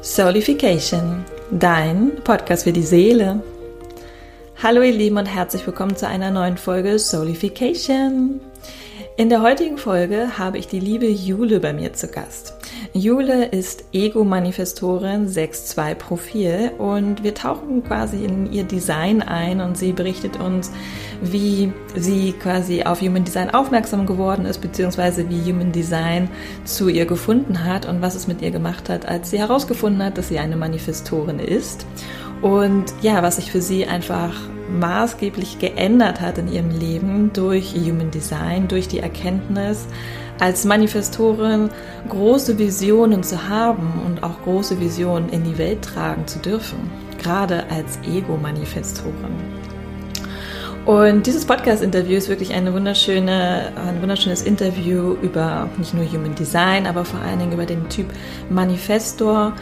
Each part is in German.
Soulification, dein Podcast für die Seele. Hallo ihr Lieben und herzlich willkommen zu einer neuen Folge Soulification. In der heutigen Folge habe ich die liebe Jule bei mir zu Gast. Jule ist Ego-Manifestorin 6.2 Profil und wir tauchen quasi in ihr Design ein und sie berichtet uns, wie sie quasi auf Human Design aufmerksam geworden ist, beziehungsweise wie Human Design zu ihr gefunden hat und was es mit ihr gemacht hat, als sie herausgefunden hat, dass sie eine Manifestorin ist. Und ja, was sich für sie einfach maßgeblich geändert hat in ihrem Leben durch Human Design, durch die Erkenntnis, als Manifestorin große Visionen zu haben und auch große Visionen in die Welt tragen zu dürfen, gerade als Ego-Manifestorin. Und dieses Podcast-Interview ist wirklich eine wunderschöne, ein wunderschönes Interview über nicht nur Human Design, aber vor allen Dingen über den Typ Manifestor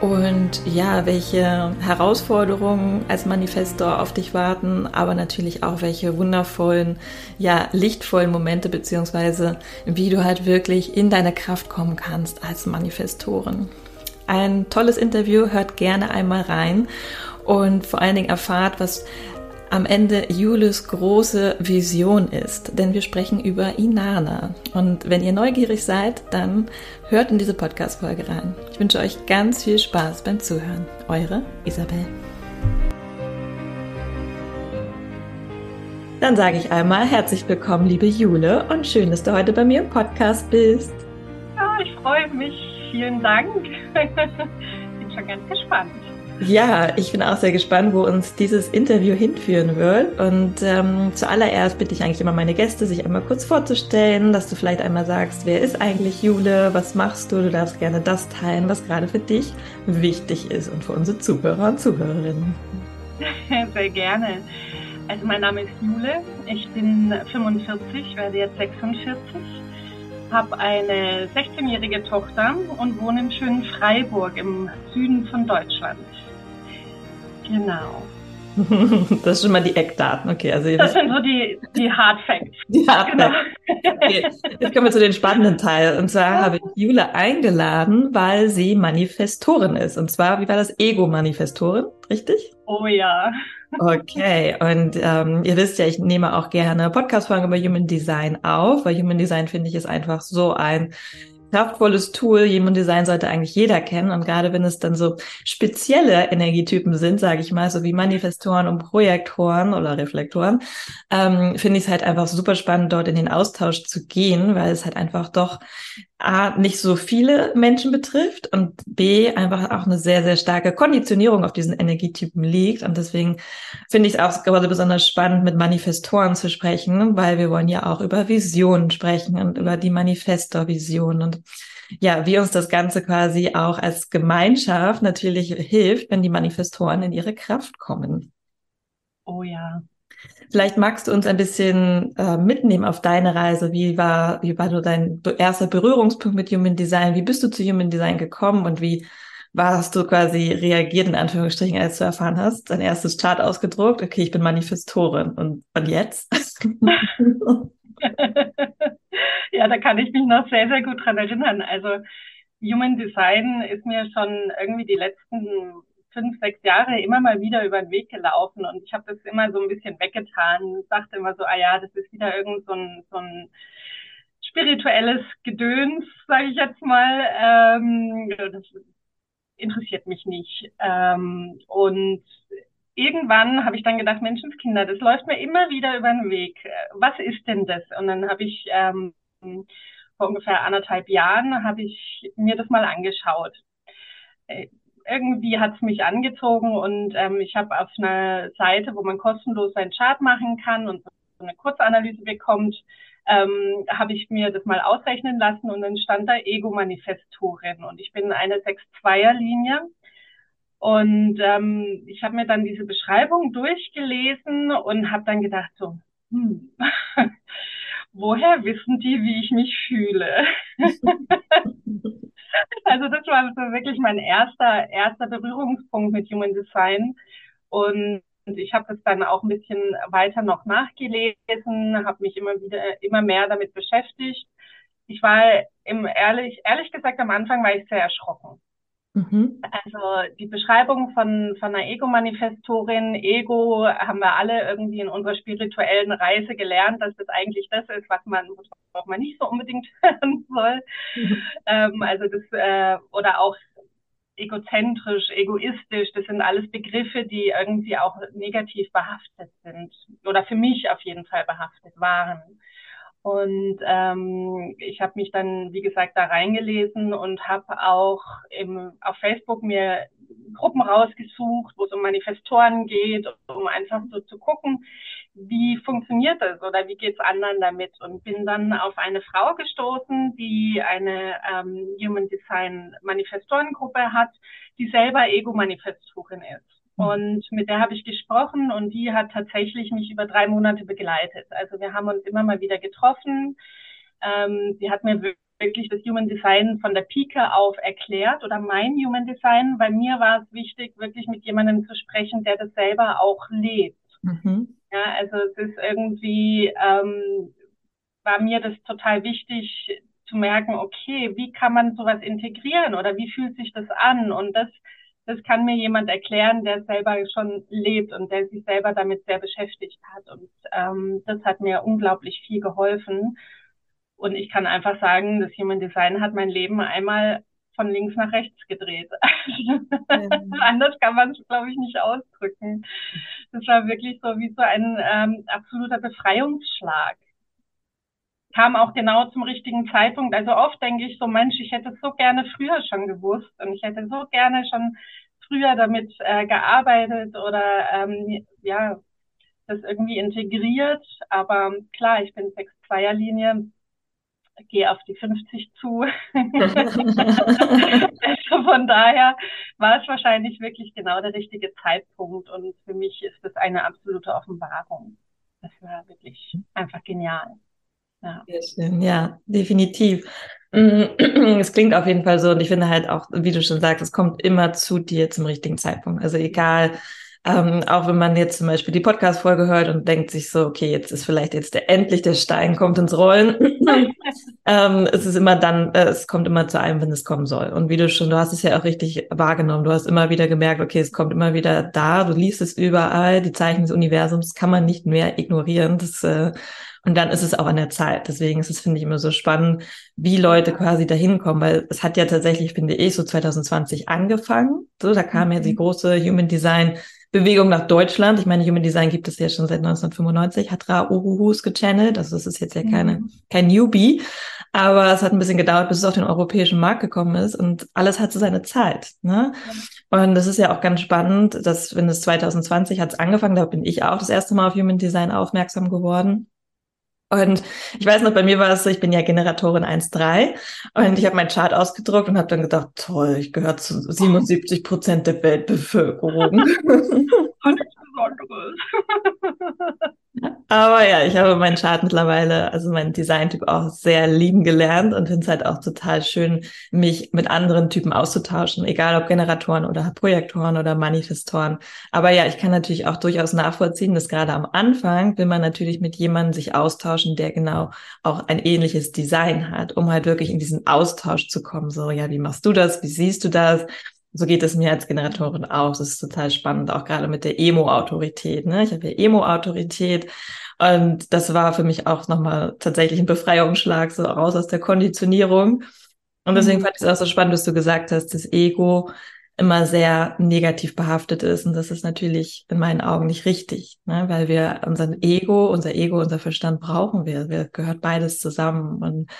und ja, welche Herausforderungen als Manifestor auf dich warten, aber natürlich auch welche wundervollen, ja, lichtvollen Momente beziehungsweise wie du halt wirklich in deine Kraft kommen kannst als Manifestorin. Ein tolles Interview, hört gerne einmal rein und vor allen Dingen erfahrt, was am Ende Julis große Vision ist, denn wir sprechen über Inanna. Und wenn ihr neugierig seid, dann hört in diese Podcast-Folge rein. Ich wünsche euch ganz viel Spaß beim Zuhören. Eure Isabel. Dann sage ich einmal herzlich willkommen, liebe Jule, und schön, dass du heute bei mir im Podcast bist. Ja, ich freue mich. Vielen Dank. Bin schon ganz gespannt. Ja, ich bin auch sehr gespannt, wo uns dieses Interview hinführen wird. Und ähm, zuallererst bitte ich eigentlich immer meine Gäste, sich einmal kurz vorzustellen, dass du vielleicht einmal sagst, wer ist eigentlich Jule, was machst du? Du darfst gerne das teilen, was gerade für dich wichtig ist und für unsere Zuhörer und Zuhörerinnen. Sehr gerne. Also mein Name ist Jule, ich bin 45, werde jetzt 46 habe eine 16-jährige Tochter und wohne im schönen Freiburg im Süden von Deutschland. Genau. Das ist schon mal die Eckdaten, okay. Also das sind so die, die Hard Facts. Die Hard genau. Facts. Okay. Jetzt kommen wir zu den spannenden Teil. Und zwar habe ich Jule eingeladen, weil sie Manifestorin ist. Und zwar, wie war das? Ego-Manifestorin, richtig? Oh ja. Okay, und ähm, ihr wisst ja, ich nehme auch gerne Podcast-Folgen über Human Design auf, weil Human Design finde ich ist einfach so ein kraftvolles Tool. Human Design sollte eigentlich jeder kennen. Und gerade wenn es dann so spezielle Energietypen sind, sage ich mal, so wie Manifestoren und Projektoren oder Reflektoren, ähm, finde ich es halt einfach super spannend, dort in den Austausch zu gehen, weil es halt einfach doch A, nicht so viele Menschen betrifft und B, einfach auch eine sehr, sehr starke Konditionierung auf diesen Energietypen liegt. Und deswegen finde ich es auch gerade besonders spannend, mit Manifestoren zu sprechen, weil wir wollen ja auch über Visionen sprechen und über die Manifestor-Vision und ja, wie uns das Ganze quasi auch als Gemeinschaft natürlich hilft, wenn die Manifestoren in ihre Kraft kommen. Oh ja, Vielleicht magst du uns ein bisschen äh, mitnehmen auf deine Reise. Wie war, wie war du dein erster Berührungspunkt mit Human Design? Wie bist du zu Human Design gekommen und wie warst du quasi reagiert, in Anführungsstrichen, als du erfahren hast, dein erstes Chart ausgedruckt? Okay, ich bin Manifestorin. Und, und jetzt? ja, da kann ich mich noch sehr, sehr gut dran erinnern. Also Human Design ist mir schon irgendwie die letzten fünf, sechs Jahre immer mal wieder über den Weg gelaufen und ich habe das immer so ein bisschen weggetan, sagte immer so, ah ja, das ist wieder irgend so ein, so ein spirituelles Gedöns, sage ich jetzt mal. Ähm, das interessiert mich nicht. Ähm, und irgendwann habe ich dann gedacht, Menschenskinder, das läuft mir immer wieder über den Weg. Was ist denn das? Und dann habe ich ähm, vor ungefähr anderthalb Jahren habe ich mir das mal angeschaut äh, irgendwie hat es mich angezogen und ähm, ich habe auf einer Seite, wo man kostenlos seinen Chart machen kann und so eine Kurzanalyse bekommt, ähm, habe ich mir das mal ausrechnen lassen und dann stand da Ego-Manifestorin und ich bin eine 6-2er-Linie. Und ähm, ich habe mir dann diese Beschreibung durchgelesen und habe dann gedacht so, hm, woher wissen die, wie ich mich fühle? Also das war so wirklich mein erster, erster Berührungspunkt mit Human Design. Und ich habe das dann auch ein bisschen weiter noch nachgelesen, habe mich immer wieder, immer mehr damit beschäftigt. Ich war im ehrlich, ehrlich gesagt am Anfang war ich sehr erschrocken. Mhm. Also die Beschreibung von, von einer Ego-Manifestorin, Ego haben wir alle irgendwie in unserer spirituellen Reise gelernt, dass das eigentlich das ist, was man, was man nicht so unbedingt hören soll. Mhm. Ähm, also das, äh, oder auch egozentrisch, egoistisch, das sind alles Begriffe, die irgendwie auch negativ behaftet sind oder für mich auf jeden Fall behaftet waren. Und ähm, ich habe mich dann, wie gesagt, da reingelesen und habe auch im, auf Facebook mir Gruppen rausgesucht, wo es um Manifestoren geht, um einfach so zu gucken, wie funktioniert das oder wie geht's anderen damit. Und bin dann auf eine Frau gestoßen, die eine ähm, Human Design Manifestorengruppe hat, die selber Ego-Manifestorin ist. Mhm. Und mit der habe ich gesprochen und die hat tatsächlich mich über drei Monate begleitet. Also wir haben uns immer mal wieder getroffen. Ähm, sie hat mir wirklich das Human Design von der Pike auf erklärt oder mein Human Design. Bei mir war es wichtig, wirklich mit jemandem zu sprechen, der das selber auch lebt. Mhm. Ja, also es ist irgendwie, ähm, war mir das total wichtig zu merken, okay, wie kann man sowas integrieren oder wie fühlt sich das an? Und das das kann mir jemand erklären, der selber schon lebt und der sich selber damit sehr beschäftigt hat. Und ähm, das hat mir unglaublich viel geholfen. Und ich kann einfach sagen, das Human Design hat mein Leben einmal von links nach rechts gedreht. Mhm. Anders kann man es, glaube ich, nicht ausdrücken. Das war wirklich so wie so ein ähm, absoluter Befreiungsschlag kam auch genau zum richtigen Zeitpunkt. Also oft denke ich so, Mensch, ich hätte es so gerne früher schon gewusst und ich hätte so gerne schon früher damit äh, gearbeitet oder ähm, ja, das irgendwie integriert. Aber klar, ich bin sechs Zweierlinie, gehe auf die 50 zu. also von daher war es wahrscheinlich wirklich genau der richtige Zeitpunkt und für mich ist das eine absolute Offenbarung. Das war wirklich einfach genial. Ja. Sehr schön, ja, definitiv. Mm, es klingt auf jeden Fall so und ich finde halt auch, wie du schon sagst, es kommt immer zu dir zum richtigen Zeitpunkt. Also egal, ähm, auch wenn man jetzt zum Beispiel die Podcast-Folge hört und denkt sich so, okay, jetzt ist vielleicht jetzt der endlich der Stein kommt ins Rollen. ähm, es ist immer dann, äh, es kommt immer zu einem, wenn es kommen soll. Und wie du schon, du hast es ja auch richtig wahrgenommen. Du hast immer wieder gemerkt, okay, es kommt immer wieder da. Du liest es überall. Die Zeichen des Universums kann man nicht mehr ignorieren. Das äh, und dann ist es auch an der Zeit. Deswegen ist es, finde ich, immer so spannend, wie Leute quasi dahin kommen, weil es hat ja tatsächlich, finde ich, so 2020 angefangen. So, da kam ja die mhm. große Human Design Bewegung nach Deutschland. Ich meine, Human Design gibt es ja schon seit 1995, hat Ra Uruhus gechannelt. Also es ist jetzt ja keine, mhm. kein Newbie. Aber es hat ein bisschen gedauert, bis es auf den europäischen Markt gekommen ist. Und alles hat so seine Zeit. Ne? Und das ist ja auch ganz spannend, dass wenn es 2020 hat es angefangen, da bin ich auch das erste Mal auf Human Design aufmerksam geworden. Und ich weiß noch, bei mir war es so, ich bin ja Generatorin 1.3 und ich habe meinen Chart ausgedruckt und habe dann gedacht, toll, ich gehöre zu 77 Prozent der Weltbevölkerung. Besonderes. Aber ja, ich habe meinen Chart mittlerweile, also meinen Designtyp auch sehr lieben gelernt und finde es halt auch total schön, mich mit anderen Typen auszutauschen, egal ob Generatoren oder Projektoren oder Manifestoren. Aber ja, ich kann natürlich auch durchaus nachvollziehen, dass gerade am Anfang will man natürlich mit jemandem sich austauschen, der genau auch ein ähnliches Design hat, um halt wirklich in diesen Austausch zu kommen. So, ja, wie machst du das? Wie siehst du das? So geht es mir als Generatorin auch. Das ist total spannend, auch gerade mit der Emo-Autorität. Ne? Ich habe ja Emo-Autorität und das war für mich auch nochmal tatsächlich ein Befreiungsschlag, so raus aus der Konditionierung. Und deswegen mhm. fand ich es auch so spannend, dass du gesagt hast, das Ego immer sehr negativ behaftet ist. Und das ist natürlich in meinen Augen nicht richtig, ne? weil wir unseren Ego, unser Ego, unser Verstand brauchen wir. Wir gehört beides zusammen. Und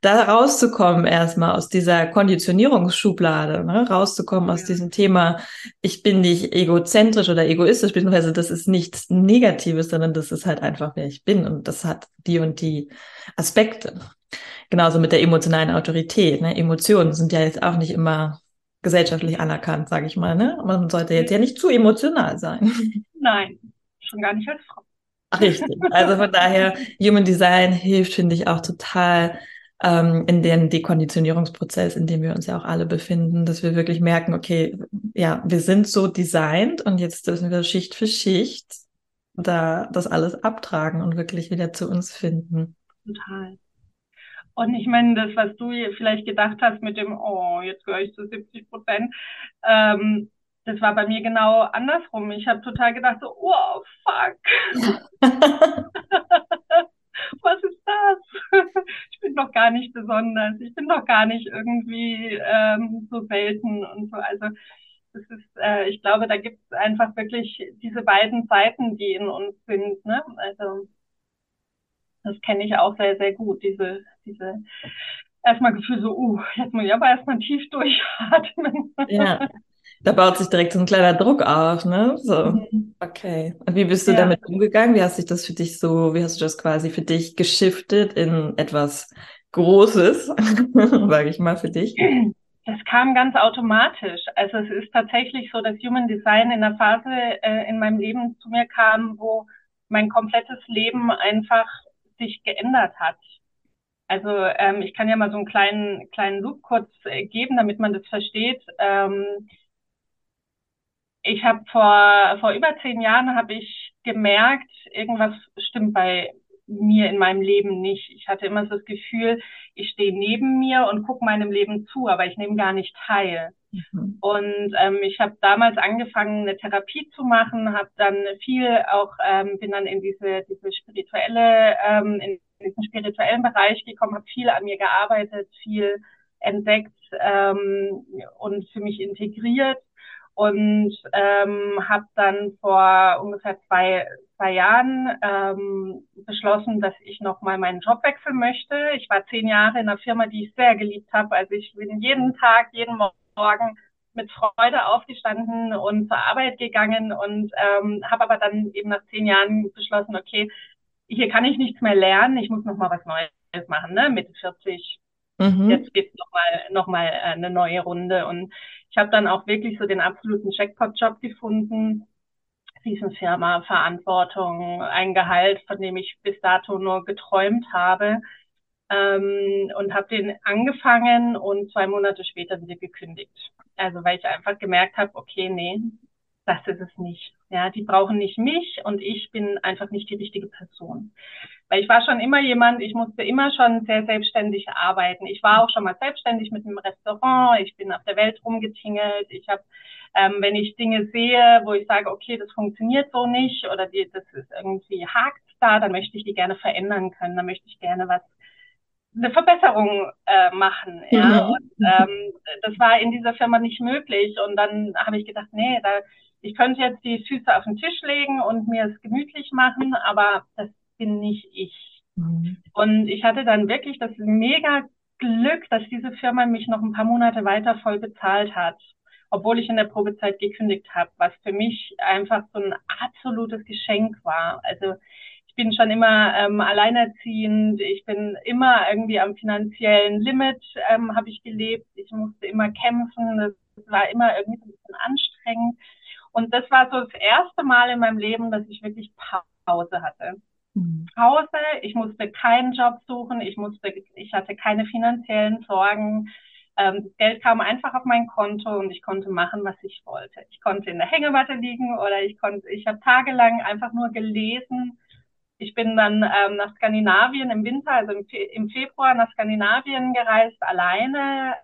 da rauszukommen erstmal aus dieser Konditionierungsschublade, ne? rauszukommen aus diesem Thema, ich bin nicht egozentrisch oder egoistisch, beziehungsweise das ist nichts Negatives, sondern das ist halt einfach, wer ich bin und das hat die und die Aspekte. Genauso mit der emotionalen Autorität. Ne? Emotionen sind ja jetzt auch nicht immer gesellschaftlich anerkannt, sage ich mal. Ne? Man sollte jetzt ja nicht zu emotional sein. Nein, schon gar nicht als Frau. Richtig. Also von daher, Human Design hilft, finde ich, auch total ähm, in den Dekonditionierungsprozess, in dem wir uns ja auch alle befinden, dass wir wirklich merken, okay, ja, wir sind so designt und jetzt müssen wir Schicht für Schicht da das alles abtragen und wirklich wieder zu uns finden. Total. Und ich meine, das, was du vielleicht gedacht hast mit dem, oh, jetzt gehöre ich zu 70 Prozent, ähm, das war bei mir genau andersrum. Ich habe total gedacht, so, oh, fuck. was ist das? ich bin doch gar nicht besonders. Ich bin doch gar nicht irgendwie ähm, so selten und so. Also das ist, äh, ich glaube, da gibt es einfach wirklich diese beiden Seiten, die in uns sind. Ne? Also das kenne ich auch sehr, sehr gut. Diese, diese erstmal Gefühl so, uh, jetzt muss ich aber erstmal tief durchatmen. Ja. Da baut sich direkt so ein kleiner Druck auf, ne? So, mhm. okay. Und wie bist du ja. damit umgegangen? Wie hast sich das für dich so, wie hast du das quasi für dich geschiftet in etwas Großes, sage ich mal, für dich? Das kam ganz automatisch. Also es ist tatsächlich so, dass Human Design in der Phase äh, in meinem Leben zu mir kam, wo mein komplettes Leben einfach sich geändert hat. Also ähm, ich kann ja mal so einen kleinen kleinen Loop kurz äh, geben, damit man das versteht. Ähm, ich habe vor, vor über zehn Jahren habe ich gemerkt, irgendwas stimmt bei mir in meinem Leben nicht. Ich hatte immer so das Gefühl, ich stehe neben mir und gucke meinem Leben zu, aber ich nehme gar nicht teil. Mhm. Und ähm, ich habe damals angefangen, eine Therapie zu machen, habe dann viel auch, ähm, bin dann in diese, diese spirituelle, ähm, in diesen spirituellen Bereich gekommen, habe viel an mir gearbeitet, viel entdeckt ähm, und für mich integriert und ähm, habe dann vor ungefähr zwei, zwei Jahren ähm, beschlossen, dass ich nochmal meinen Job wechseln möchte. Ich war zehn Jahre in einer Firma, die ich sehr geliebt habe. Also ich bin jeden Tag, jeden Morgen mit Freude aufgestanden und zur Arbeit gegangen und ähm, habe aber dann eben nach zehn Jahren beschlossen, okay, hier kann ich nichts mehr lernen, ich muss nochmal was Neues machen, ne? Mitte 40. Mhm. Jetzt geht's nochmal noch mal äh, eine neue Runde und ich habe dann auch wirklich so den absoluten Jackpot-Job gefunden. Riesenfirma, Verantwortung, ein Gehalt, von dem ich bis dato nur geträumt habe. Ähm, und habe den angefangen und zwei Monate später wieder gekündigt. Also weil ich einfach gemerkt habe, okay, nee, das ist es nicht. Ja, die brauchen nicht mich und ich bin einfach nicht die richtige Person. Weil ich war schon immer jemand, ich musste immer schon sehr selbstständig arbeiten. Ich war auch schon mal selbstständig mit einem Restaurant, ich bin auf der Welt rumgetingelt, ich habe ähm, wenn ich Dinge sehe, wo ich sage, okay, das funktioniert so nicht oder die, das ist irgendwie hakt da, dann möchte ich die gerne verändern können, dann möchte ich gerne was eine Verbesserung äh, machen. Ja? Mhm. Und, ähm, das war in dieser Firma nicht möglich. Und dann habe ich gedacht, nee, da, ich könnte jetzt die Füße auf den Tisch legen und mir es gemütlich machen, aber das bin nicht ich. Mhm. Und ich hatte dann wirklich das mega Glück, dass diese Firma mich noch ein paar Monate weiter voll bezahlt hat, obwohl ich in der Probezeit gekündigt habe, was für mich einfach so ein absolutes Geschenk war. Also bin schon immer ähm, alleinerziehend, ich bin immer irgendwie am finanziellen Limit, ähm, habe ich gelebt, ich musste immer kämpfen, das war immer irgendwie ein bisschen anstrengend. Und das war so das erste Mal in meinem Leben, dass ich wirklich Pause hatte. Mhm. Hause, ich musste keinen Job suchen, ich musste, ich hatte keine finanziellen Sorgen. Ähm, das Geld kam einfach auf mein Konto und ich konnte machen, was ich wollte. Ich konnte in der Hängematte liegen oder ich konnte, ich habe tagelang einfach nur gelesen. Ich bin dann ähm, nach Skandinavien im Winter, also im, Fe im Februar nach Skandinavien gereist, alleine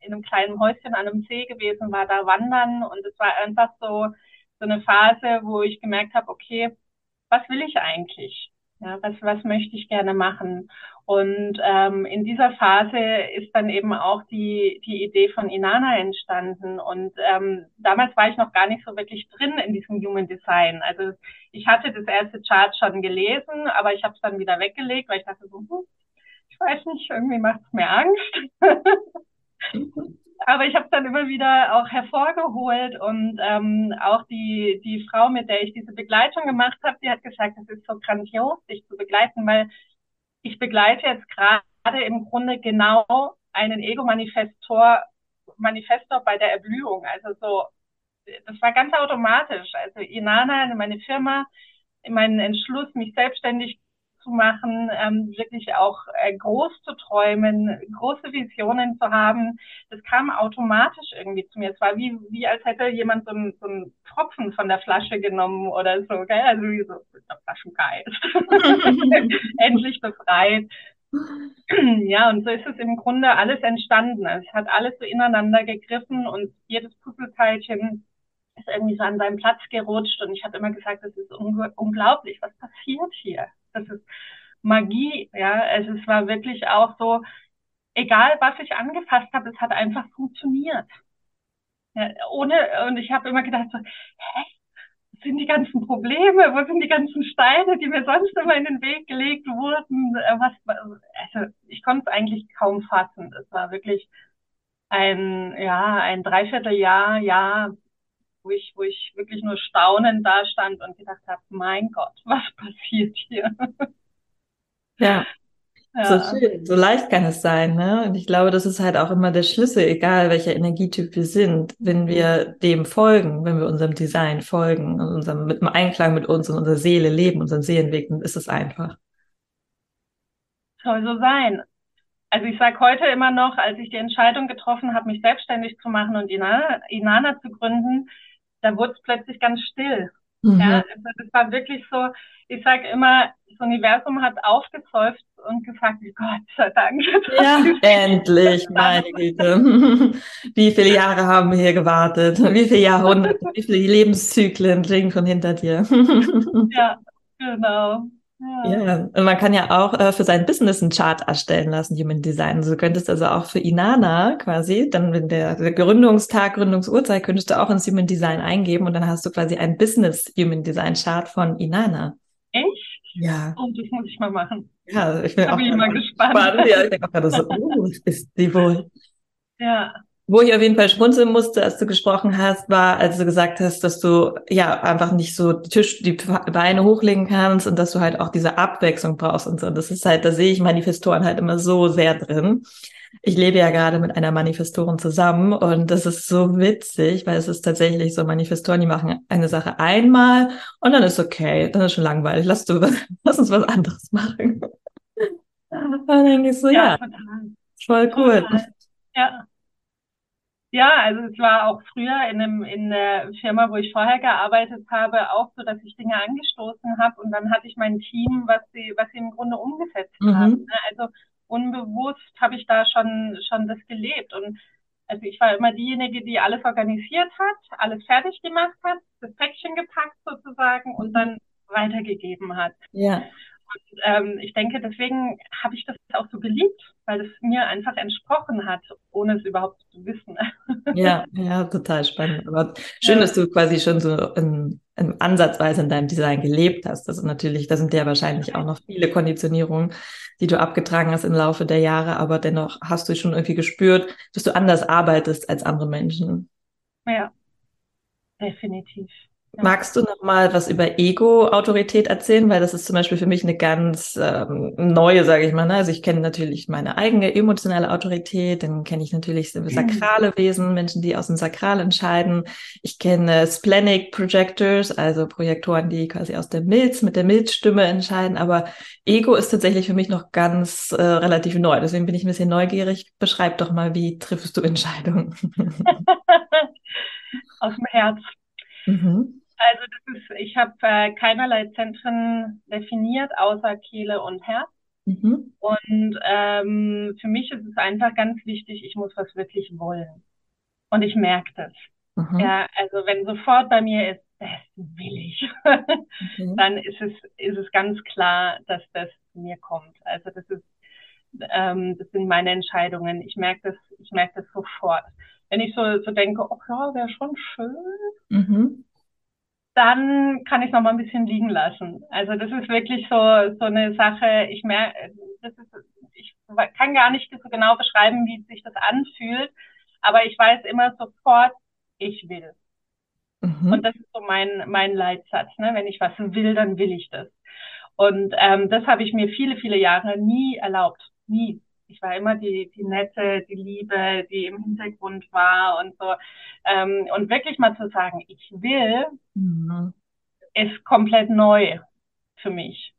in einem kleinen Häuschen an einem See gewesen, war da wandern und es war einfach so, so eine Phase, wo ich gemerkt habe, okay, was will ich eigentlich? Ja, was, was möchte ich gerne machen? Und ähm, in dieser Phase ist dann eben auch die, die Idee von Inana entstanden. Und ähm, damals war ich noch gar nicht so wirklich drin in diesem Human Design. Also ich hatte das erste Chart schon gelesen, aber ich habe es dann wieder weggelegt, weil ich dachte so, hm, ich weiß nicht, irgendwie macht es mir Angst. aber ich habe es dann immer wieder auch hervorgeholt und ähm, auch die, die Frau, mit der ich diese Begleitung gemacht habe, die hat gesagt, es ist so grandios, dich zu begleiten, weil ich begleite jetzt gerade im Grunde genau einen Ego-Manifestor Manifestor bei der Erblühung. Also so, das war ganz automatisch. Also Inana, meine Firma, mein Entschluss, mich selbstständig zu machen, ähm, wirklich auch äh, groß zu träumen, große Visionen zu haben. Das kam automatisch irgendwie zu mir. Es war wie, wie als hätte jemand so einen, so einen Tropfen von der Flasche genommen oder so, gell? Also wie so, der Flaschengeist. Endlich befreit. Ja, und so ist es im Grunde alles entstanden. Also es hat alles so ineinander gegriffen und jedes Puzzleteilchen ist irgendwie so an seinen Platz gerutscht und ich habe immer gesagt, das ist unglaublich, was passiert hier? Das ist Magie, ja. Also es war wirklich auch so, egal was ich angefasst habe, es hat einfach funktioniert. Ja, ohne, und ich habe immer gedacht so, hä, was sind die ganzen Probleme, wo sind die ganzen Steine, die mir sonst immer in den Weg gelegt wurden? Äh, was, also ich konnte es eigentlich kaum fassen. Es war wirklich ein, ja, ein Dreivierteljahr, Jahr, wo ich, wo ich wirklich nur staunend da stand und gedacht habe, mein Gott, was passiert hier? Ja. Ja. So schön, so leicht kann es sein, ne? Und ich glaube, das ist halt auch immer der Schlüssel, egal welcher Energietyp wir sind, wenn wir dem folgen, wenn wir unserem Design folgen und unserem, mit dem Einklang mit uns und unserer Seele leben, unseren Seelenweg, dann ist es einfach. Soll so sein. Also ich sage heute immer noch, als ich die Entscheidung getroffen habe, mich selbstständig zu machen und Inana, Inana zu gründen, da wurde es plötzlich ganz still. Mhm. Ja, also das war wirklich so, ich sage immer, das Universum hat aufgeseufzt und gesagt, Gott sei Dank. Ja, endlich, meine Güte. Wie viele Jahre haben wir hier gewartet? Wie viele Jahrhunderte, wie viele Lebenszyklen liegen schon hinter dir? Ja, genau. Ja. und man kann ja auch äh, für sein Business einen Chart erstellen lassen, Human Design. Also du könntest also auch für Inana quasi, dann wenn der, der Gründungstag, Gründungsurzeit, könntest du auch ins Human Design eingeben und dann hast du quasi ein Business Human Design Chart von Inana. Echt? Ja. Und oh, das muss ich mal machen. Ja, ich bin da auch bin ich mal gespannt. gespannt. Ja, ich denke auch gerade so, oh, ist die wohl. Ja. Wo ich auf jeden Fall schmunzeln musste, als du gesprochen hast, war, als du gesagt hast, dass du ja einfach nicht so die Tisch, die Beine hochlegen kannst und dass du halt auch diese Abwechslung brauchst und so. Das ist halt, da sehe ich Manifestoren halt immer so sehr drin. Ich lebe ja gerade mit einer Manifestorin zusammen und das ist so witzig, weil es ist tatsächlich so, Manifestoren, die machen eine Sache einmal und dann ist okay, dann ist schon langweilig, lass, du, lass uns was anderes machen. Und dann denke ich so, ja, ja voll cool. Ja. Ja, also es war auch früher in, einem, in der Firma, wo ich vorher gearbeitet habe, auch so, dass ich Dinge angestoßen habe und dann hatte ich mein Team, was sie, was sie im Grunde umgesetzt mhm. haben. Ne? Also unbewusst habe ich da schon, schon das gelebt und also ich war immer diejenige, die alles organisiert hat, alles fertig gemacht hat, das Päckchen gepackt sozusagen und dann weitergegeben hat. Ja. Und ähm, ich denke, deswegen habe ich das auch so geliebt, weil es mir einfach entsprochen hat, ohne es überhaupt zu wissen. Ja, ja, total spannend. Aber schön, ja. dass du quasi schon so in, in Ansatzweise in deinem Design gelebt hast. Also natürlich, da sind ja wahrscheinlich auch noch viele Konditionierungen, die du abgetragen hast im Laufe der Jahre, aber dennoch hast du schon irgendwie gespürt, dass du anders arbeitest als andere Menschen. Ja, definitiv. Magst du noch mal was über Ego-Autorität erzählen? Weil das ist zum Beispiel für mich eine ganz ähm, neue, sage ich mal. Ne? Also ich kenne natürlich meine eigene emotionale Autorität, dann kenne ich natürlich sakrale Wesen, Menschen, die aus dem Sakral entscheiden. Ich kenne Splenic Projectors, also Projektoren, die quasi aus der Milz, mit der Milzstimme entscheiden. Aber Ego ist tatsächlich für mich noch ganz äh, relativ neu. Deswegen bin ich ein bisschen neugierig. Beschreib doch mal, wie triffst du Entscheidungen? aus dem Herz. Mhm. Also das ist, ich habe äh, keinerlei Zentren definiert, außer Kehle und Herz. Mhm. Und ähm, für mich ist es einfach ganz wichtig, ich muss was wirklich wollen. Und ich merke das. Mhm. Ja, also wenn sofort bei mir ist, das will ich, mhm. dann ist es, ist es ganz klar, dass das zu mir kommt. Also das ist, ähm, das sind meine Entscheidungen. Ich merke das, ich merke das sofort. Wenn ich so, so denke, oh ja, wäre schon schön, mhm dann kann ich es noch mal ein bisschen liegen lassen. Also das ist wirklich so so eine Sache. Ich merke, das ist, ich kann gar nicht so genau beschreiben, wie sich das anfühlt, aber ich weiß immer sofort, ich will. Mhm. Und das ist so mein mein Leitsatz. Ne? Wenn ich was will, dann will ich das. Und ähm, das habe ich mir viele viele Jahre nie erlaubt, nie. Ich war immer die, die nette, die Liebe, die im Hintergrund war und so. Ähm, und wirklich mal zu sagen, ich will, mhm. ist komplett neu für mich.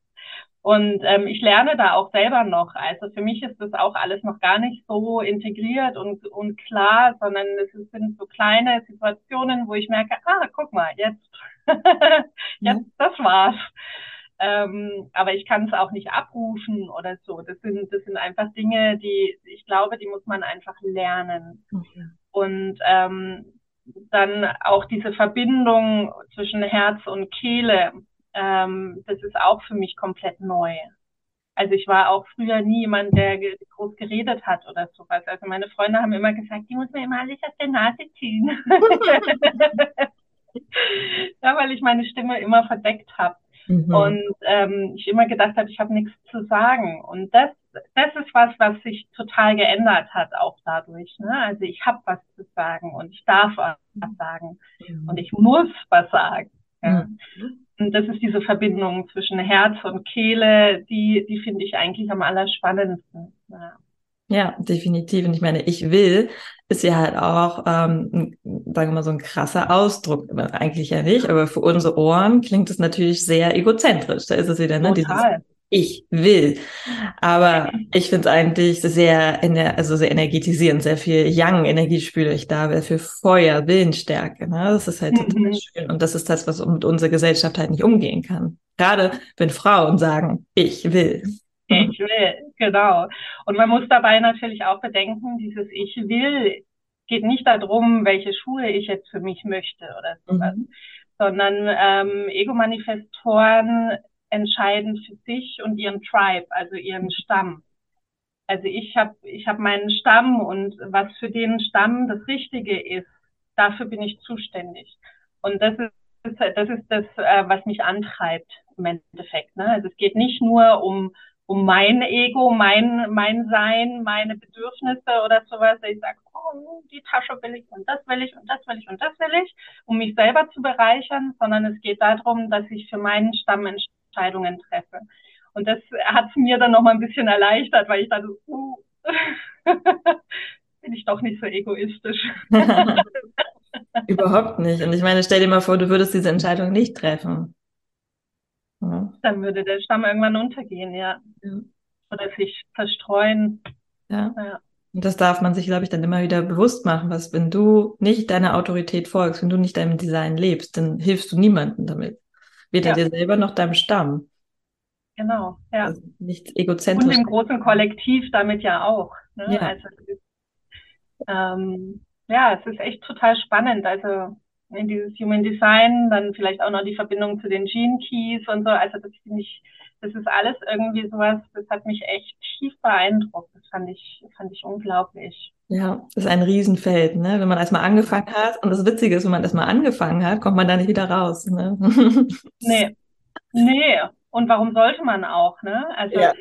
Und ähm, ich lerne da auch selber noch. Also für mich ist das auch alles noch gar nicht so integriert und, und klar, sondern es sind so kleine Situationen, wo ich merke, ah, guck mal, jetzt, jetzt, das war's. Ähm, aber ich kann es auch nicht abrufen oder so. Das sind, das sind einfach Dinge, die ich glaube, die muss man einfach lernen. Mhm. Und ähm, dann auch diese Verbindung zwischen Herz und Kehle, ähm, das ist auch für mich komplett neu. Also ich war auch früher nie jemand, der groß geredet hat oder sowas. Also meine Freunde haben immer gesagt, die muss mir immer alles aus der Nase ziehen. ja, weil ich meine Stimme immer verdeckt habe. Mhm. Und ähm, ich immer gedacht habe, ich habe nichts zu sagen. Und das, das ist was, was sich total geändert hat, auch dadurch. Ne? Also ich habe was zu sagen und ich darf was sagen mhm. und ich muss was sagen. Ja. Mhm. Und das ist diese Verbindung zwischen Herz und Kehle, die, die finde ich eigentlich am allerspannendsten. Ja. Ja, definitiv. Und ich meine, ich will, ist ja halt auch, ähm, sagen wir mal, so ein krasser Ausdruck. Eigentlich ja nicht, aber für unsere Ohren klingt es natürlich sehr egozentrisch. Da ist es wieder, ne? Total. Dieses ich will. Aber ich finde es eigentlich sehr, also sehr energetisierend, sehr viel Yang-Energie spüre ich da, sehr viel Feuer, Willensstärke. Ne? Das ist halt total mhm. schön. Und das ist das, was mit unserer Gesellschaft halt nicht umgehen kann. Gerade wenn Frauen sagen, ich will. Ich will, genau. Und man muss dabei natürlich auch bedenken, dieses Ich will geht nicht darum, welche Schuhe ich jetzt für mich möchte oder sowas, mhm. sondern ähm, Ego-Manifestoren entscheiden für sich und ihren Tribe, also ihren Stamm. Also ich habe ich hab meinen Stamm und was für den Stamm das Richtige ist, dafür bin ich zuständig. Und das ist das, ist das äh, was mich antreibt im Endeffekt. Ne? Also es geht nicht nur um um mein Ego, mein, mein Sein, meine Bedürfnisse oder sowas. Ich sage, oh, die Tasche will ich und das will ich und das will ich und das will ich, um mich selber zu bereichern, sondern es geht darum, dass ich für meinen Stamm Entscheidungen treffe. Und das hat es mir dann nochmal ein bisschen erleichtert, weil ich dachte, uh, bin ich doch nicht so egoistisch. Überhaupt nicht. Und ich meine, stell dir mal vor, du würdest diese Entscheidung nicht treffen. Ja. Dann würde der Stamm irgendwann untergehen, ja. ja. Oder sich zerstreuen. Ja. ja. Und das darf man sich, glaube ich, dann immer wieder bewusst machen, was, wenn du nicht deiner Autorität folgst, wenn du nicht deinem Design lebst, dann hilfst du niemandem damit. Weder dir selber noch deinem Stamm. Genau, ja. Also nichts egozentrisch. Und dem großen Kollektiv damit ja auch. Ne? Ja. Also, ähm, ja, es ist echt total spannend. Also in dieses Human Design, dann vielleicht auch noch die Verbindung zu den Gene Keys und so. Also das finde ich, das ist alles irgendwie sowas, das hat mich echt tief beeindruckt. Das fand ich, fand ich unglaublich. Ja, das ist ein Riesenfeld, ne? Wenn man erstmal angefangen hat, und das Witzige ist, wenn man erstmal angefangen hat, kommt man da nicht wieder raus, ne? nee. Nee. Und warum sollte man auch, ne? Also, ja.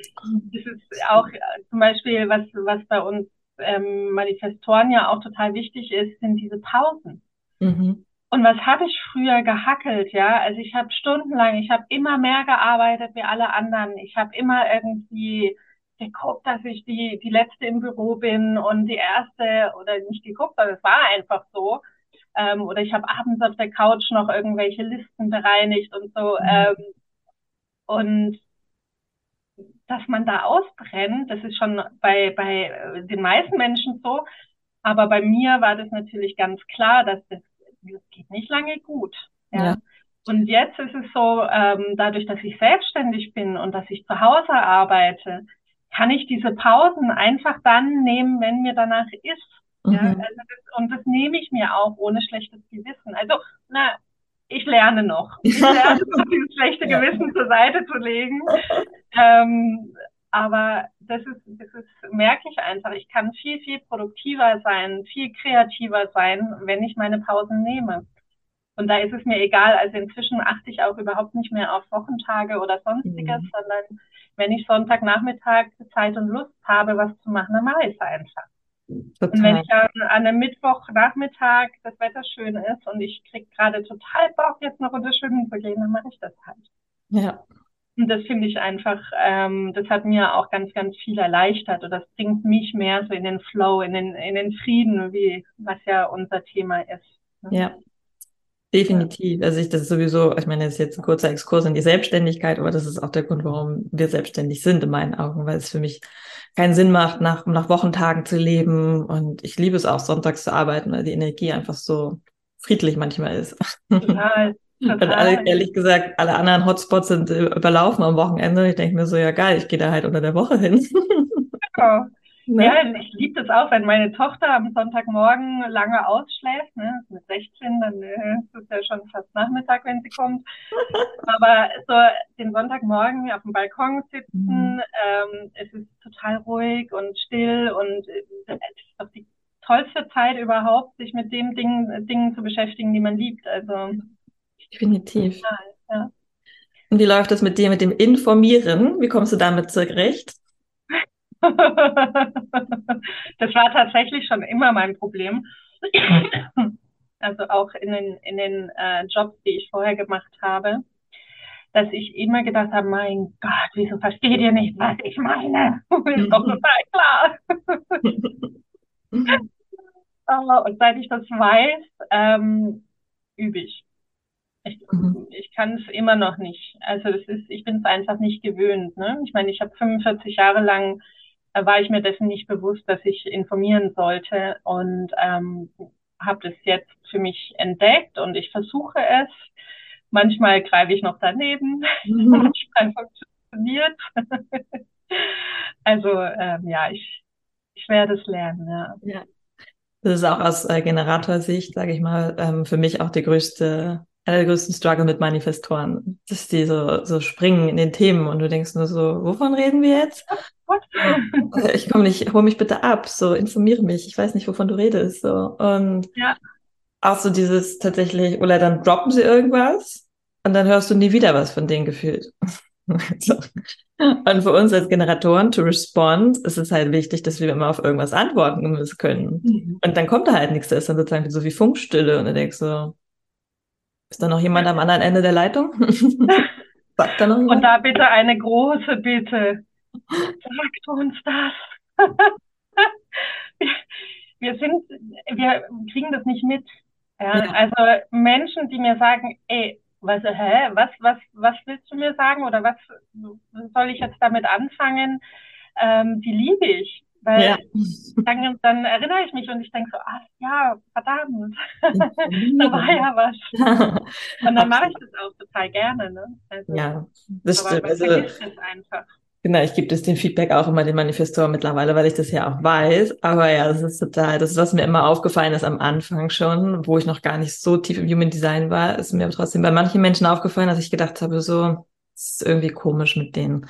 das ist auch zum Beispiel, was, was bei uns ähm, Manifestoren ja auch total wichtig ist, sind diese Pausen. Mhm. Und was habe ich früher gehackelt, ja? Also ich habe stundenlang, ich habe immer mehr gearbeitet wie alle anderen. Ich habe immer irgendwie geguckt, dass ich die, die letzte im Büro bin und die erste, oder nicht geguckt, aber es war einfach so. Ähm, oder ich habe abends auf der Couch noch irgendwelche Listen bereinigt und so. Mhm. Ähm, und dass man da ausbrennt, das ist schon bei, bei den meisten Menschen so. Aber bei mir war das natürlich ganz klar, dass das das geht nicht lange gut. Ja. ja. Und jetzt ist es so, ähm, dadurch, dass ich selbstständig bin und dass ich zu Hause arbeite, kann ich diese Pausen einfach dann nehmen, wenn mir danach ist. Mhm. Ja, also das, und das nehme ich mir auch ohne schlechtes Gewissen. Also, na, ich lerne noch. Ich lerne noch, dieses schlechte Gewissen zur Seite zu legen. Ähm, aber das ist, das ist, merke ich einfach. Ich kann viel, viel produktiver sein, viel kreativer sein, wenn ich meine Pausen nehme. Und da ist es mir egal. Also inzwischen achte ich auch überhaupt nicht mehr auf Wochentage oder sonstiges, mhm. sondern wenn ich Sonntagnachmittag Zeit und Lust habe, was zu machen, dann mache ich es einfach. Total. Und wenn ich an, an einem Mittwochnachmittag das Wetter schön ist und ich kriege gerade total Bock, jetzt noch unter Schwimmen zu gehen, dann mache ich das halt. Ja. Und das finde ich einfach, ähm, das hat mir auch ganz, ganz viel erleichtert und das bringt mich mehr so in den Flow, in den, in den Frieden, wie was ja unser Thema ist. Ne? Ja. Definitiv. Also ich, das ist sowieso, ich meine, das ist jetzt ein kurzer Exkurs in die Selbstständigkeit, aber das ist auch der Grund, warum wir selbstständig sind in meinen Augen, weil es für mich keinen Sinn macht, nach, nach Wochentagen zu leben. Und ich liebe es auch, sonntags zu arbeiten, weil die Energie einfach so friedlich manchmal ist. Total. Und alle, ehrlich gesagt, alle anderen Hotspots sind überlaufen am Wochenende. Ich denke mir so, ja geil, ich gehe da halt unter der Woche hin. Genau. Ne? Ja, ich liebe das auch, wenn meine Tochter am Sonntagmorgen lange ausschläft. Ne? Mit 16, dann äh, ist es ja schon fast Nachmittag, wenn sie kommt. Aber so den Sonntagmorgen auf dem Balkon sitzen, mhm. ähm, es ist total ruhig und still und äh, es ist doch die tollste Zeit überhaupt, sich mit den Dingen, Dingen zu beschäftigen, die man liebt. Also definitiv. Ja, ja. Und wie läuft das mit dir mit dem Informieren? Wie kommst du damit zurecht? das war tatsächlich schon immer mein Problem. Also auch in den, in den äh, Jobs, die ich vorher gemacht habe, dass ich immer gedacht habe, mein Gott, wieso versteht ihr nicht, was ich meine? Ist doch total klar. uh, und seit ich das weiß, ähm, übe ich. Ich, mhm. ich kann es immer noch nicht. Also es ist, ich bin es einfach nicht gewöhnt. Ne? Ich meine, ich habe 45 Jahre lang war ich mir dessen nicht bewusst, dass ich informieren sollte und ähm, habe das jetzt für mich entdeckt und ich versuche es. Manchmal greife ich noch daneben, mhm. manchmal funktioniert. also ähm, ja, ich, ich werde es lernen. Ja. ja. Das ist auch aus äh, Generatorsicht, sage ich mal, ähm, für mich auch der größte einer der größten Struggle mit Manifestoren, dass die so, so springen in den Themen und du denkst nur so, wovon reden wir jetzt? ich komme nicht, hol mich bitte ab, so informiere mich, ich weiß nicht, wovon du redest, so und ja. auch so dieses tatsächlich, oder dann droppen sie irgendwas und dann hörst du nie wieder was von denen gefühlt. so. Und für uns als Generatoren to respond ist es halt wichtig, dass wir immer auf irgendwas antworten können. Mhm. Und dann kommt da halt nichts, da ist dann sozusagen so wie Funkstille und du denkst so, ist da noch jemand am anderen Ende der Leitung? Sagt da noch jemand? Und da bitte eine große Bitte. Sagt uns das. wir sind, wir kriegen das nicht mit. Ja, ja. Also Menschen, die mir sagen, ey, was, hä, was, was, was willst du mir sagen oder was soll ich jetzt damit anfangen? Ähm, die liebe ich. Weil ja. dann, dann, erinnere ich mich und ich denke so, ach ja, verdammt, da war ja was. Und dann mache ich das auch total gerne. Ne? Also, ja, das stimmt. Also, einfach. Genau, ich gebe das den Feedback auch immer den Manifestoren mittlerweile, weil ich das ja auch weiß. Aber ja, das ist total, das ist, was mir immer aufgefallen ist am Anfang schon, wo ich noch gar nicht so tief im Human Design war, ist mir trotzdem bei manchen Menschen aufgefallen, dass ich gedacht habe, so, ist irgendwie komisch mit denen.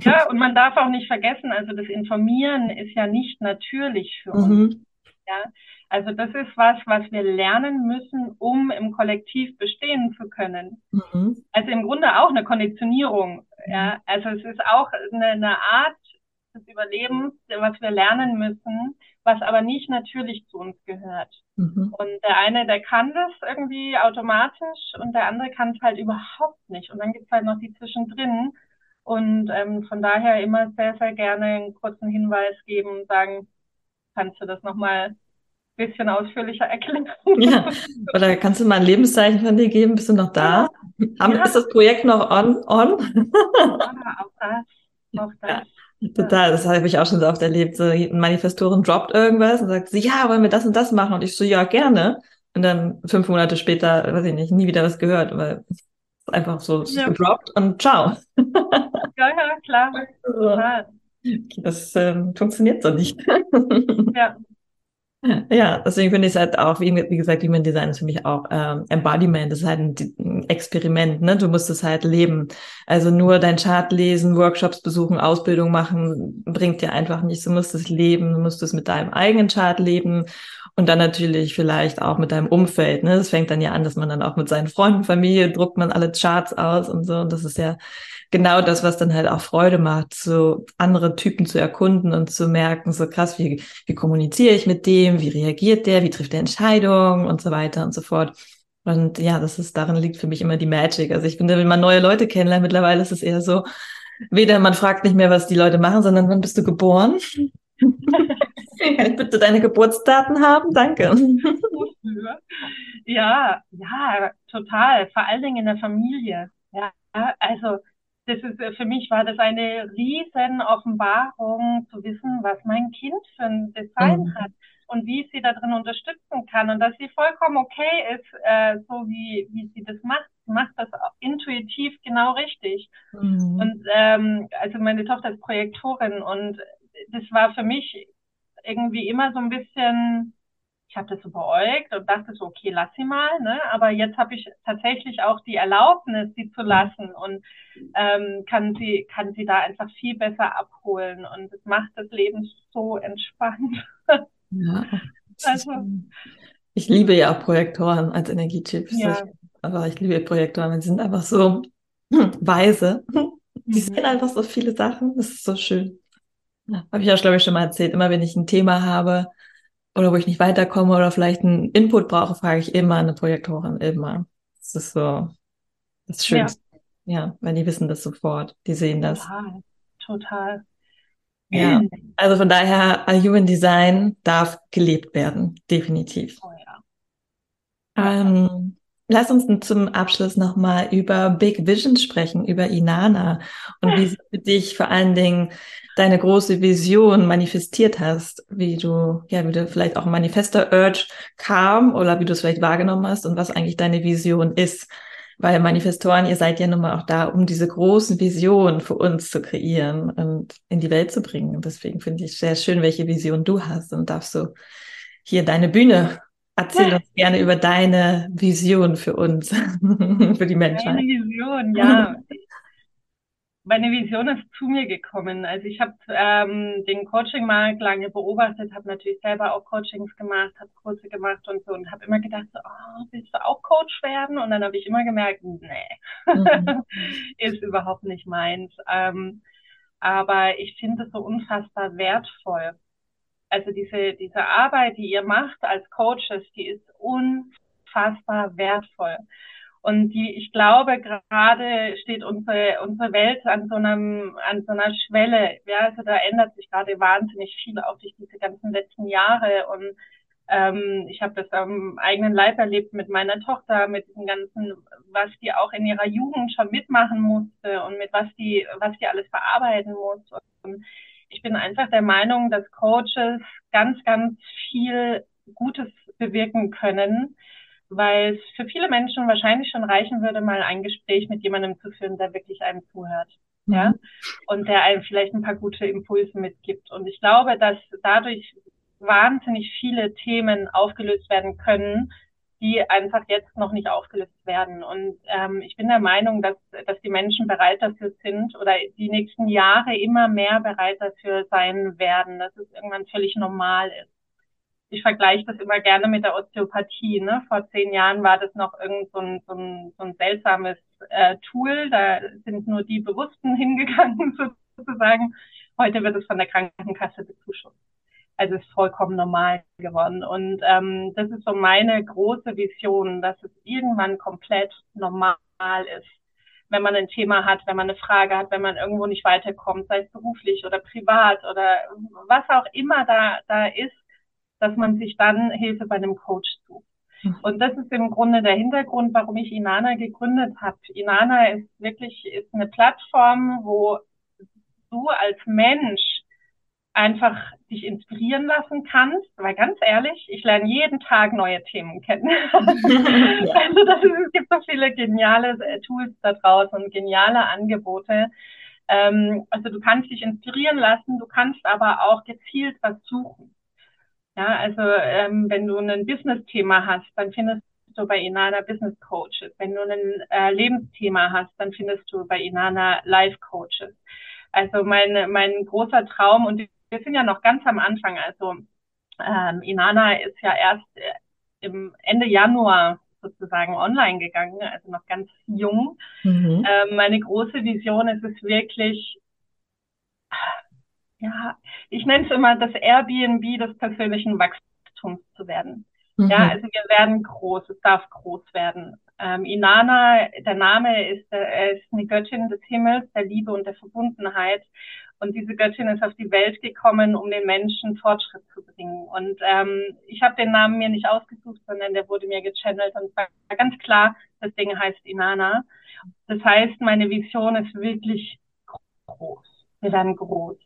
Ja, und man darf auch nicht vergessen, also das Informieren ist ja nicht natürlich für uns. Mhm. Ja, also das ist was, was wir lernen müssen, um im Kollektiv bestehen zu können. Mhm. Also im Grunde auch eine Konditionierung. Ja, also es ist auch eine, eine Art des Überlebens, was wir lernen müssen, was aber nicht natürlich zu uns gehört. Mhm. Und der eine, der kann das irgendwie automatisch und der andere kann es halt überhaupt nicht. Und dann gibt es halt noch die zwischendrin. Und ähm, von daher immer sehr, sehr gerne einen kurzen Hinweis geben und sagen, kannst du das nochmal ein bisschen ausführlicher erklären? Ja. Oder kannst du mal ein Lebenszeichen von dir geben? Bist du noch da? Ja. Ist das Projekt noch on? on? Ja, auch das. Auch das. Total, das habe ich auch schon so oft erlebt. So, ein Manifestoren droppt irgendwas und sagt sie, ja, wollen wir das und das machen? Und ich so, ja, gerne. Und dann fünf Monate später, weiß ich nicht, nie wieder was gehört, weil es einfach so ja. gedroppt und ciao. Ja, ja, klar. Also, das ähm, funktioniert so nicht. Ja. Ja, deswegen finde ich es halt auch, wie, wie gesagt, Human Design ist für mich auch ähm, Embodiment, das ist halt ein, Experiment, ne? Du musst es halt leben. Also nur dein Chart lesen, Workshops besuchen, Ausbildung machen, bringt dir einfach nichts. Du musst es leben, du musst es mit deinem eigenen Chart leben und dann natürlich vielleicht auch mit deinem Umfeld. Ne? Das fängt dann ja an, dass man dann auch mit seinen Freunden, Familie druckt man alle Charts aus und so. Und das ist ja genau das, was dann halt auch Freude macht, so andere Typen zu erkunden und zu merken, so krass, wie, wie kommuniziere ich mit dem, wie reagiert der, wie trifft der Entscheidungen und so weiter und so fort. Und ja, das ist, darin liegt für mich immer die Magic. Also ich finde, wenn man neue Leute kennenlernt, mittlerweile ist es eher so, weder man fragt nicht mehr, was die Leute machen, sondern wann bist du geboren? Kann ich bitte deine Geburtsdaten haben? Danke. Ja, ja, total. Vor allen Dingen in der Familie. Ja, also das ist, für mich war das eine riesen Offenbarung zu wissen, was mein Kind für ein Design mhm. hat. und wie ich sie da drin unterstützen kann und dass sie vollkommen okay ist, äh, so wie, wie sie das macht. Sie macht das intuitiv genau richtig. Mhm. Und ähm, also meine Tochter ist Projektorin und das war für mich irgendwie immer so ein bisschen ich habe das so beäugt und dachte so, okay, lass sie mal, ne? Aber jetzt habe ich tatsächlich auch die Erlaubnis, sie zu lassen und ähm, kann sie kann sie da einfach viel besser abholen und es macht das Leben so entspannt. Ja, also, ich liebe ja auch Projektoren als Energiechips. Ja. Aber ich liebe Projektoren, sie sind einfach so weise. Die mhm. sehen einfach so viele Sachen. Das ist so schön. Ja, habe ich ja, glaube ich, schon mal erzählt. Immer wenn ich ein Thema habe, oder wo ich nicht weiterkomme oder vielleicht einen Input brauche, frage ich immer eine Projektorin, immer. Das ist so das Schönste. Ja, ja weil die wissen das sofort, die sehen das. Total, total. Ja, also von daher, Human Design darf gelebt werden, definitiv. Oh ja. Ähm, lass uns zum Abschluss nochmal über Big Vision sprechen, über Inana und wie sie für dich vor allen Dingen deine große Vision manifestiert hast, wie du, ja, wie du vielleicht auch Manifester Urge kam oder wie du es vielleicht wahrgenommen hast und was eigentlich deine Vision ist. Weil Manifestoren, ihr seid ja nun mal auch da, um diese großen Visionen für uns zu kreieren und in die Welt zu bringen. Und deswegen finde ich sehr schön, welche Vision du hast und darfst du hier deine Bühne Erzähl uns gerne über deine Vision für uns, für die Menschheit. Meine Vision, ja. meine Vision ist zu mir gekommen. Also ich habe ähm, den Coaching-Markt lange beobachtet, habe natürlich selber auch Coachings gemacht, habe Kurse gemacht und so und habe immer gedacht, so, oh, willst du auch Coach werden? Und dann habe ich immer gemerkt, nee, mhm. ist überhaupt nicht meins. Ähm, aber ich finde es so unfassbar wertvoll. Also diese, diese Arbeit, die ihr macht als Coaches, die ist unfassbar wertvoll. Und die, ich glaube, gerade steht unsere, unsere Welt an so einem, an so einer Schwelle. Ja, also da ändert sich gerade wahnsinnig viel auch durch diese ganzen letzten Jahre. Und ähm, ich habe das am eigenen Leib erlebt mit meiner Tochter, mit diesem ganzen, was die auch in ihrer Jugend schon mitmachen musste und mit was die, was die alles verarbeiten muss. Und ich bin einfach der Meinung, dass Coaches ganz, ganz viel Gutes bewirken können weil es für viele Menschen wahrscheinlich schon reichen würde, mal ein Gespräch mit jemandem zu führen, der wirklich einem zuhört. Mhm. Ja, und der einem vielleicht ein paar gute Impulse mitgibt. Und ich glaube, dass dadurch wahnsinnig viele Themen aufgelöst werden können, die einfach jetzt noch nicht aufgelöst werden. Und ähm, ich bin der Meinung, dass, dass die Menschen bereit dafür sind oder die nächsten Jahre immer mehr bereit dafür sein werden, dass es irgendwann völlig normal ist ich vergleiche das immer gerne mit der Osteopathie. Ne? Vor zehn Jahren war das noch irgend so ein, so ein, so ein seltsames äh, Tool. Da sind nur die Bewussten hingegangen sozusagen. Heute wird es von der Krankenkasse bezuschusst. Also ist vollkommen normal geworden. Und ähm, das ist so meine große Vision, dass es irgendwann komplett normal ist. Wenn man ein Thema hat, wenn man eine Frage hat, wenn man irgendwo nicht weiterkommt, sei es beruflich oder privat oder was auch immer da, da ist, dass man sich dann Hilfe bei einem Coach sucht. Mhm. Und das ist im Grunde der Hintergrund, warum ich Inana gegründet habe. Inana ist wirklich ist eine Plattform, wo du als Mensch einfach dich inspirieren lassen kannst, weil ganz ehrlich, ich lerne jeden Tag neue Themen kennen. also das ist, es gibt so viele geniale äh, Tools da draußen und geniale Angebote. Ähm, also du kannst dich inspirieren lassen, du kannst aber auch gezielt was suchen. Ja, also ähm, wenn du ein Business-Thema hast, dann findest du bei Inana Business Coaches. Wenn du ein äh, Lebensthema hast, dann findest du bei Inana Life Coaches. Also mein, mein großer Traum, und wir sind ja noch ganz am Anfang, also ähm, Inana ist ja erst äh, im Ende Januar sozusagen online gegangen, also noch ganz jung. Mhm. Ähm, meine große Vision ist es wirklich, ja, ich nenne es immer das Airbnb des persönlichen Wachstums zu werden. Mhm. Ja, also wir werden groß, es darf groß werden. Ähm, Inanna, der Name ist, äh, ist eine Göttin des Himmels, der Liebe und der Verbundenheit. Und diese Göttin ist auf die Welt gekommen, um den Menschen Fortschritt zu bringen. Und ähm, ich habe den Namen mir nicht ausgesucht, sondern der wurde mir gechannelt und war ganz klar, das Ding heißt Inanna. Das heißt, meine Vision ist wirklich groß. Wir werden groß.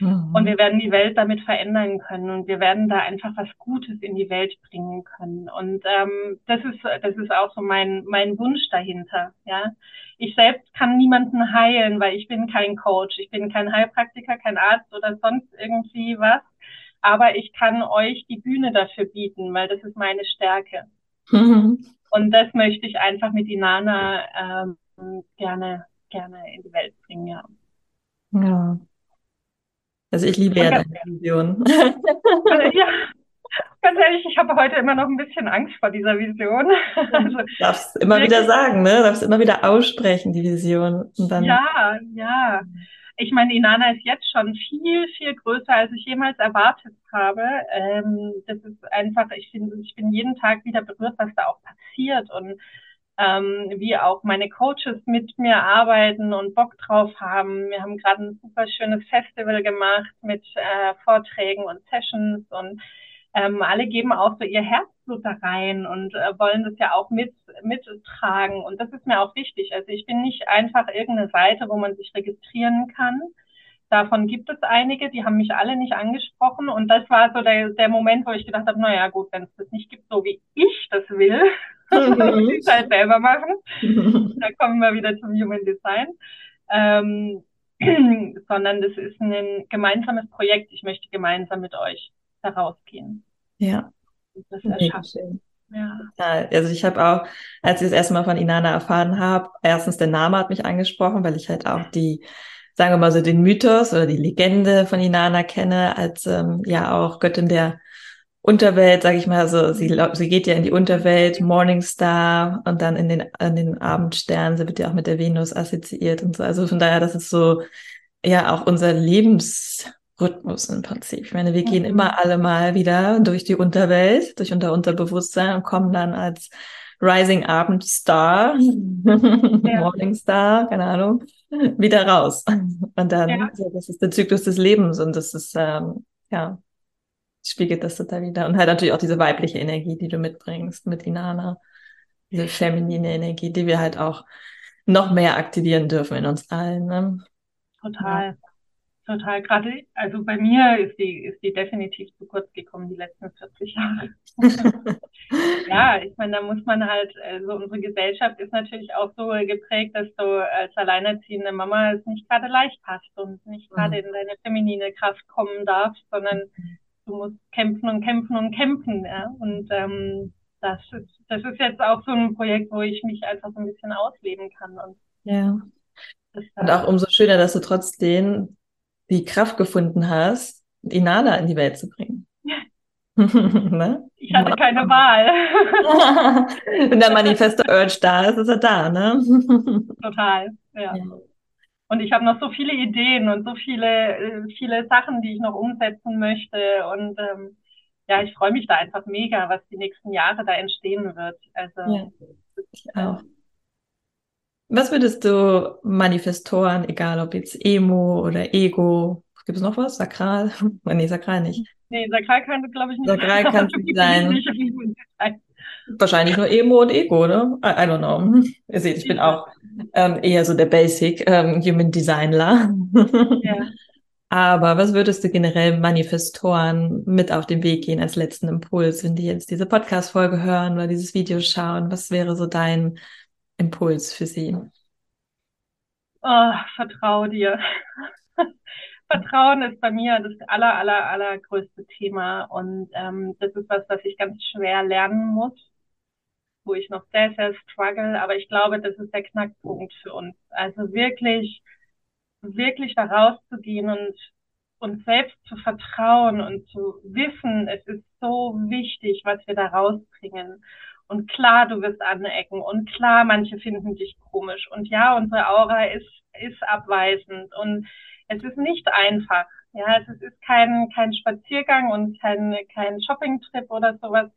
Mhm. Und wir werden die Welt damit verändern können und wir werden da einfach was Gutes in die Welt bringen können. Und ähm, das ist das ist auch so mein mein Wunsch dahinter. Ja, ich selbst kann niemanden heilen, weil ich bin kein Coach, ich bin kein Heilpraktiker, kein Arzt oder sonst irgendwie was. Aber ich kann euch die Bühne dafür bieten, weil das ist meine Stärke. Mhm. Und das möchte ich einfach mit Inana ähm, gerne gerne in die Welt bringen. Ja. Ja, also ich liebe ja deine Vision. ja, ganz ehrlich, ich habe heute immer noch ein bisschen Angst vor dieser Vision. Also, darfst immer wieder sagen, ne? Darfst immer wieder aussprechen, die Vision. Und dann ja, ja. Ich meine, Inana ist jetzt schon viel, viel größer, als ich jemals erwartet habe. Ähm, das ist einfach, ich finde, ich bin jeden Tag wieder berührt, was da auch passiert und ähm, wie auch meine Coaches mit mir arbeiten und Bock drauf haben. Wir haben gerade ein super schönes Festival gemacht mit äh, Vorträgen und Sessions und ähm, alle geben auch so ihr Herzblut da rein und äh, wollen das ja auch mit mittragen und das ist mir auch wichtig. Also ich bin nicht einfach irgendeine Seite, wo man sich registrieren kann. Davon gibt es einige, die haben mich alle nicht angesprochen und das war so der, der Moment, wo ich gedacht habe, naja gut, wenn es das nicht gibt, so wie ich das will, ich es halt selber machen. da kommen wir wieder zum Human Design. Ähm, sondern das ist ein gemeinsames Projekt. Ich möchte gemeinsam mit euch da rausgehen. Ja. Und das erschaffen. Ja. Also ich habe auch, als ich das erste Mal von Inana erfahren habe, erstens der Name hat mich angesprochen, weil ich halt auch die, sagen wir mal so, den Mythos oder die Legende von Inana kenne, als ähm, ja auch Göttin der Unterwelt, sage ich mal, so sie, sie geht ja in die Unterwelt, Morningstar und dann in den, in den Abendstern, sie wird ja auch mit der Venus assoziiert und so. Also von daher, das ist so ja auch unser Lebensrhythmus im Prinzip. Ich meine, wir mhm. gehen immer alle mal wieder durch die Unterwelt, durch unser Unterbewusstsein und kommen dann als Rising Abendstar, ja. Morningstar, keine Ahnung, wieder raus. Und dann, ja. also das ist der Zyklus des Lebens und das ist, ähm, ja, spiegelt das total wieder. Und halt natürlich auch diese weibliche Energie, die du mitbringst mit Inana. Diese feminine Energie, die wir halt auch noch mehr aktivieren dürfen in uns allen. Ne? Total. Ja. Total. Gerade, also bei mir ist die, ist die definitiv zu kurz gekommen, die letzten 40 Jahre. ja, ich meine, da muss man halt, also unsere Gesellschaft ist natürlich auch so geprägt, dass du als alleinerziehende Mama es nicht gerade leicht hast und nicht gerade mhm. in deine feminine Kraft kommen darfst, sondern du musst kämpfen und kämpfen und kämpfen. Ja? Und ähm, das, ist, das ist jetzt auch so ein Projekt, wo ich mich einfach so ein bisschen ausleben kann. Und ja. Und auch umso schöner, dass du trotzdem die Kraft gefunden hast, Inana in die Welt zu bringen. ne? Ich hatte keine Wahl. Wenn der manifeste Urge da ist, ist er da, ne? Total, ja. ja. Und ich habe noch so viele Ideen und so viele, äh, viele Sachen, die ich noch umsetzen möchte. Und ähm, ja, ich freue mich da einfach mega, was die nächsten Jahre da entstehen wird. Also ja, ich auch. Was würdest du Manifestoren, egal ob jetzt Emo oder Ego, gibt es noch was? Sakral? nee, Sakral nicht. Nee, Sakral kann glaube ich nicht. Sakral kann es sein. Wahrscheinlich nur Emo und Ego, ne? I, I don't know. Ihr seht, ich bin auch ähm, eher so der Basic ähm, Human Designer. Ja. Aber was würdest du generell Manifestoren mit auf den Weg gehen als letzten Impuls, wenn die jetzt diese Podcast-Folge hören oder dieses Video schauen? Was wäre so dein Impuls für sie? Oh, vertrau dir. Vertrauen ist bei mir das aller, aller, allergrößte Thema. Und ähm, das ist was, was ich ganz schwer lernen muss wo ich noch sehr, sehr struggle. Aber ich glaube, das ist der Knackpunkt für uns. Also wirklich, wirklich da rauszugehen und uns selbst zu vertrauen und zu wissen, es ist so wichtig, was wir da rausbringen. Und klar, du wirst anecken. Und klar, manche finden dich komisch. Und ja, unsere Aura ist, ist abweisend. Und es ist nicht einfach. Ja, es ist kein, kein Spaziergang und kein, kein Shoppingtrip oder sowas.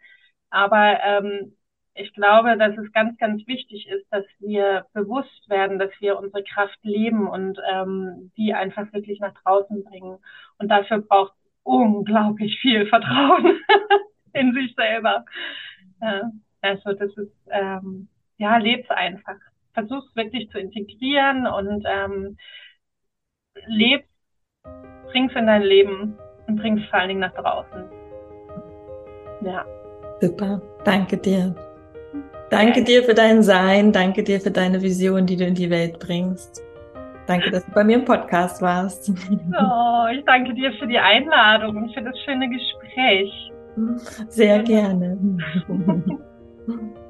Aber ähm, ich glaube, dass es ganz, ganz wichtig ist, dass wir bewusst werden, dass wir unsere Kraft leben und ähm, die einfach wirklich nach draußen bringen. Und dafür braucht es unglaublich viel Vertrauen in sich selber. Ja, also das ist, ähm, ja, leb's einfach. Versuch's wirklich zu integrieren und ähm, lebst bring's in dein Leben und bring's vor allen Dingen nach draußen. Ja. Super. Danke dir. Danke dir für dein Sein. Danke dir für deine Vision, die du in die Welt bringst. Danke, dass du bei mir im Podcast warst. Oh, ich danke dir für die Einladung und für das schöne Gespräch. Sehr gerne.